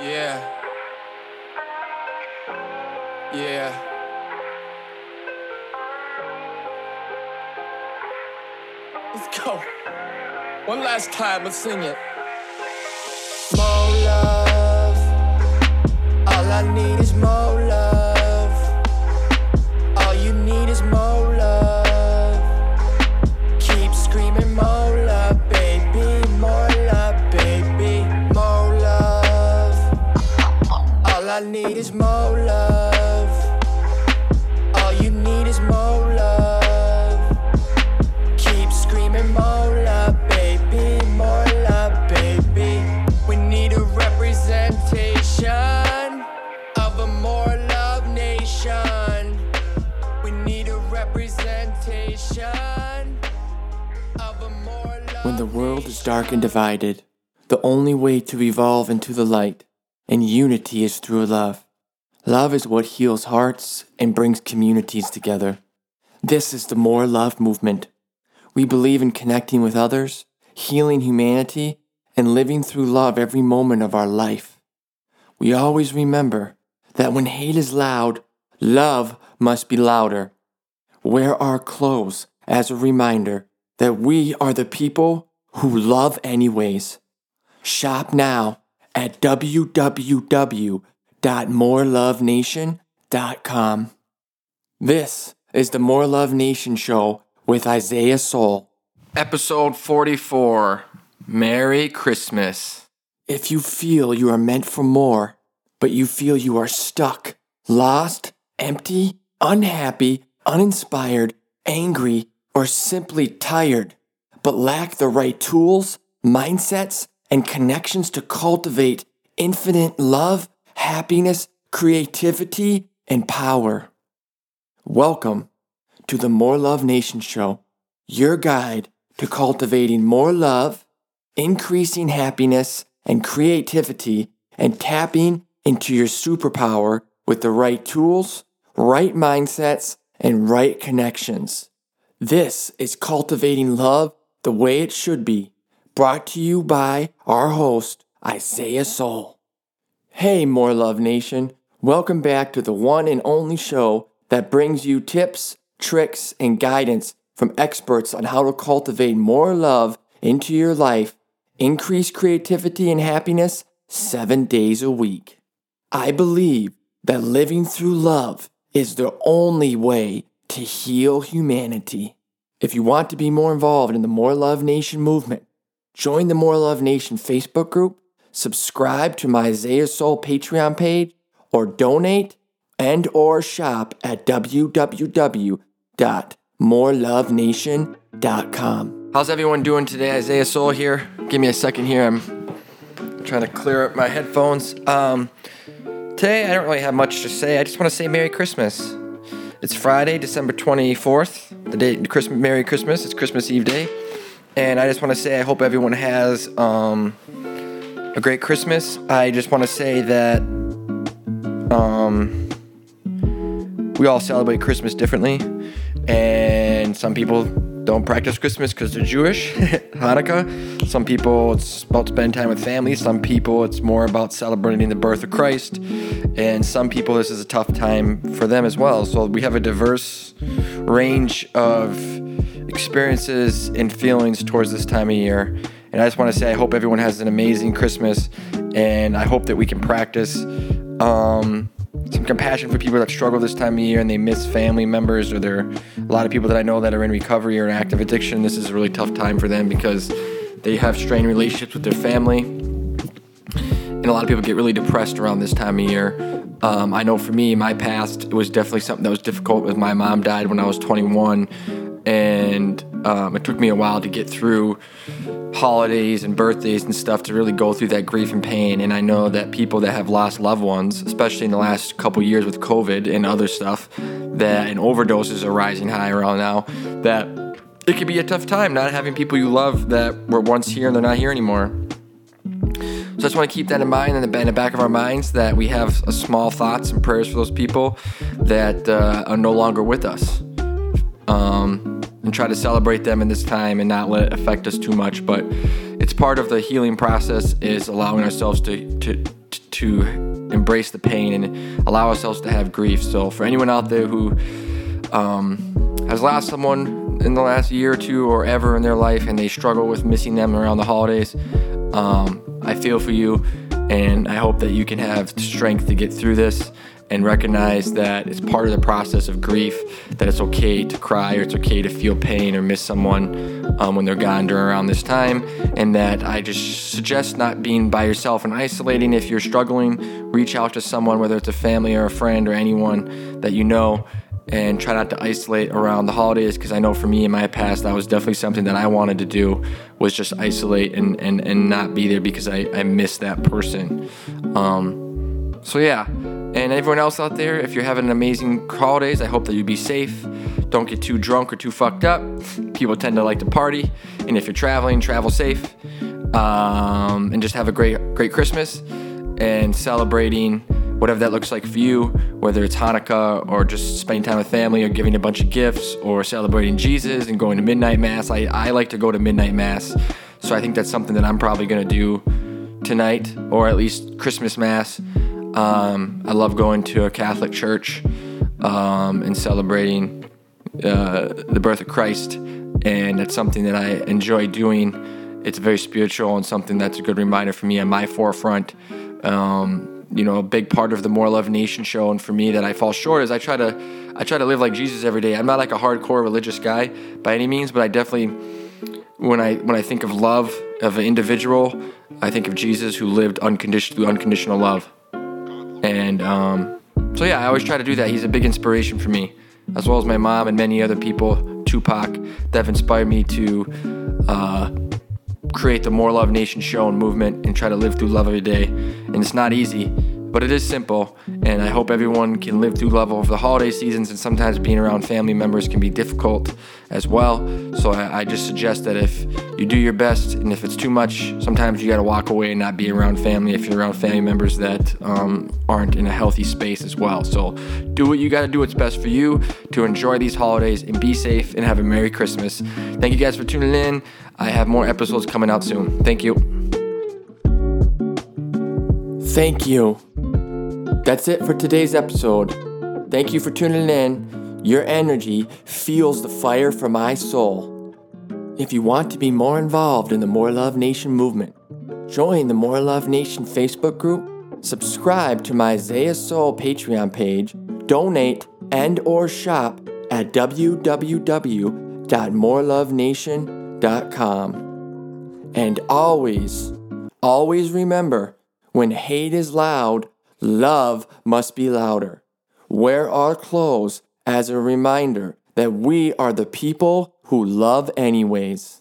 Yeah. Yeah. Let's go. One last time, let's sing it. More love. All I need is more I need is more love. All you need is more love. Keep screaming more love, baby. More love, baby. We need a representation of a more love nation. We need a representation of a more love When the world is dark and divided, the only way to evolve into the light and unity is through love. Love is what heals hearts and brings communities together. This is the More Love movement. We believe in connecting with others, healing humanity, and living through love every moment of our life. We always remember that when hate is loud, love must be louder. Wear our clothes as a reminder that we are the people who love anyways. Shop now at www.morelovenation.com. This is the More Love Nation show with Izaiah Soul. Episode 44 Merry Christmas. If you feel you are meant for more, but you feel you are stuck, lost, empty, unhappy, uninspired, angry, or simply tired, but lack the right tools, mindsets, and connections to cultivate infinite love, happiness, creativity, and power. Welcome to the More Love Nation Show, your guide to cultivating more love, increasing happiness and creativity, and tapping into your superpower with the right tools, right mindsets, and right connections. This is Cultivating Love the Way It Should Be, brought to you by our host, Izaiah Soul. Hey, More Love Nation. Welcome back to the one and only show that brings you tips, tricks, and guidance from experts on how to cultivate more love into your life, increase creativity and happiness seven days a week. I believe that living through love is the only way to heal humanity. If you want to be more involved in the More Love Nation movement, join the More Love Nation Facebook group, subscribe to my Izaiah Soul Patreon page, or donate and or shop at www.morelovenation.com. How's everyone doing today? Izaiah Soul here. Give me a second here. I'm trying to clear up my headphones. Um, today I don't really have much to say. I just want to say Merry Christmas. It's Friday, December 24th, the day Christmas Merry Christmas. It's Christmas Eve day. And I just want to say I hope everyone has um, a great Christmas. I just want to say that um, we all celebrate Christmas differently, and some people don't practice Christmas because they're Jewish. Hanukkah. Some people it's about spending time with family. Some people it's more about celebrating the birth of Christ, and some people this is a tough time for them as well. So we have a diverse range of experiences and feelings towards this time of year. And I just want to say I hope everyone has an amazing Christmas, and I hope that we can practice um, some compassion for people that struggle this time of year and they miss family members, or there are a lot of people that I know that are in recovery or in active addiction. This is a really tough time for them because they have strained relationships with their family, and a lot of people get really depressed around this time of year. Um, I know for me, my past, it was definitely something that was difficult. With my mom died when I was 21, and um, it took me a while to get through holidays and birthdays and stuff to really go through that grief and pain. And I know that people that have lost loved ones, especially in the last couple years with COVID and other stuff, that and overdoses are rising high around now, that it can be a tough time not having people you love that were once here and they're not here anymore. So I just want to keep that in mind in the, in the back of our minds that we have small thoughts and prayers for those people that uh, are no longer with us. Um, and try to celebrate them in this time and not let it affect us too much. But it's part of the healing process is allowing ourselves to to, to embrace the pain and allow ourselves to have grief. So, for anyone out there who um, has lost someone in the last year or two or ever in their life and they struggle with missing them around the holidays, um, I feel for you and I hope that you can have strength to get through this and recognize that it's part of the process of grief, that it's okay to cry or it's okay to feel pain or miss someone um, when they're gone during around this time. And that I just suggest not being by yourself and isolating. If you're struggling, reach out to someone, whether it's a family or a friend or anyone that you know and try not to isolate around the holidays because I know for me in my past that was definitely something that I wanted to do was just isolate and, and, and not be there because I, I miss that person. Um, so yeah, and everyone else out there, if you're having an amazing holidays, I hope that you be safe. Don't get too drunk or too fucked up. People tend to like to party, and if you're traveling, travel safe, um, and just have a great great Christmas and celebrating whatever that looks like for you, whether it's Hanukkah or just spending time with family or giving a bunch of gifts or celebrating Jesus and going to midnight mass. I, I like to go to midnight mass, so I think that's something that I'm probably going to do tonight or at least Christmas mass. Um, I love going to a Catholic church um, and celebrating uh, the birth of Christ, and that's something that I enjoy doing. It's very spiritual and something that's a good reminder for me on my forefront. Um, you know a big part of the more love nation show and for me that i fall short is i try to i try to live like jesus every day i'm not like a hardcore religious guy by any means but i definitely when i when i think of love of an individual i think of jesus who lived unconditional unconditional love and um, so yeah i always try to do that he's a big inspiration for me as well as my mom and many other people tupac that have inspired me to uh, create the More Love Nation show and movement and try to live through love every day. And it's not easy, but it is simple. And I hope everyone can live through love over the holiday seasons. And sometimes being around family members can be difficult as well. So I, I just suggest that if you do your best, and if it's too much, sometimes you got to walk away and not be around family if you're around family members that um, aren't in a healthy space as well. So do what you got to do what's best for you to enjoy these holidays and be safe and have a Merry Christmas. Thank you guys for tuning in. I have more episodes coming out soon. Thank you. Thank you. That's it for today's episode. Thank you for tuning in. Your energy fuels the fire for my soul. If you want to be more involved in the More Love Nation movement, join the More Love Nation Facebook group, subscribe to my Izaiah Soul Patreon page, donate and or shop at www.morelovenation.com and always, always remember when hate is loud, love must be louder. Wear our clothes as a reminder that we are the people who love anyways.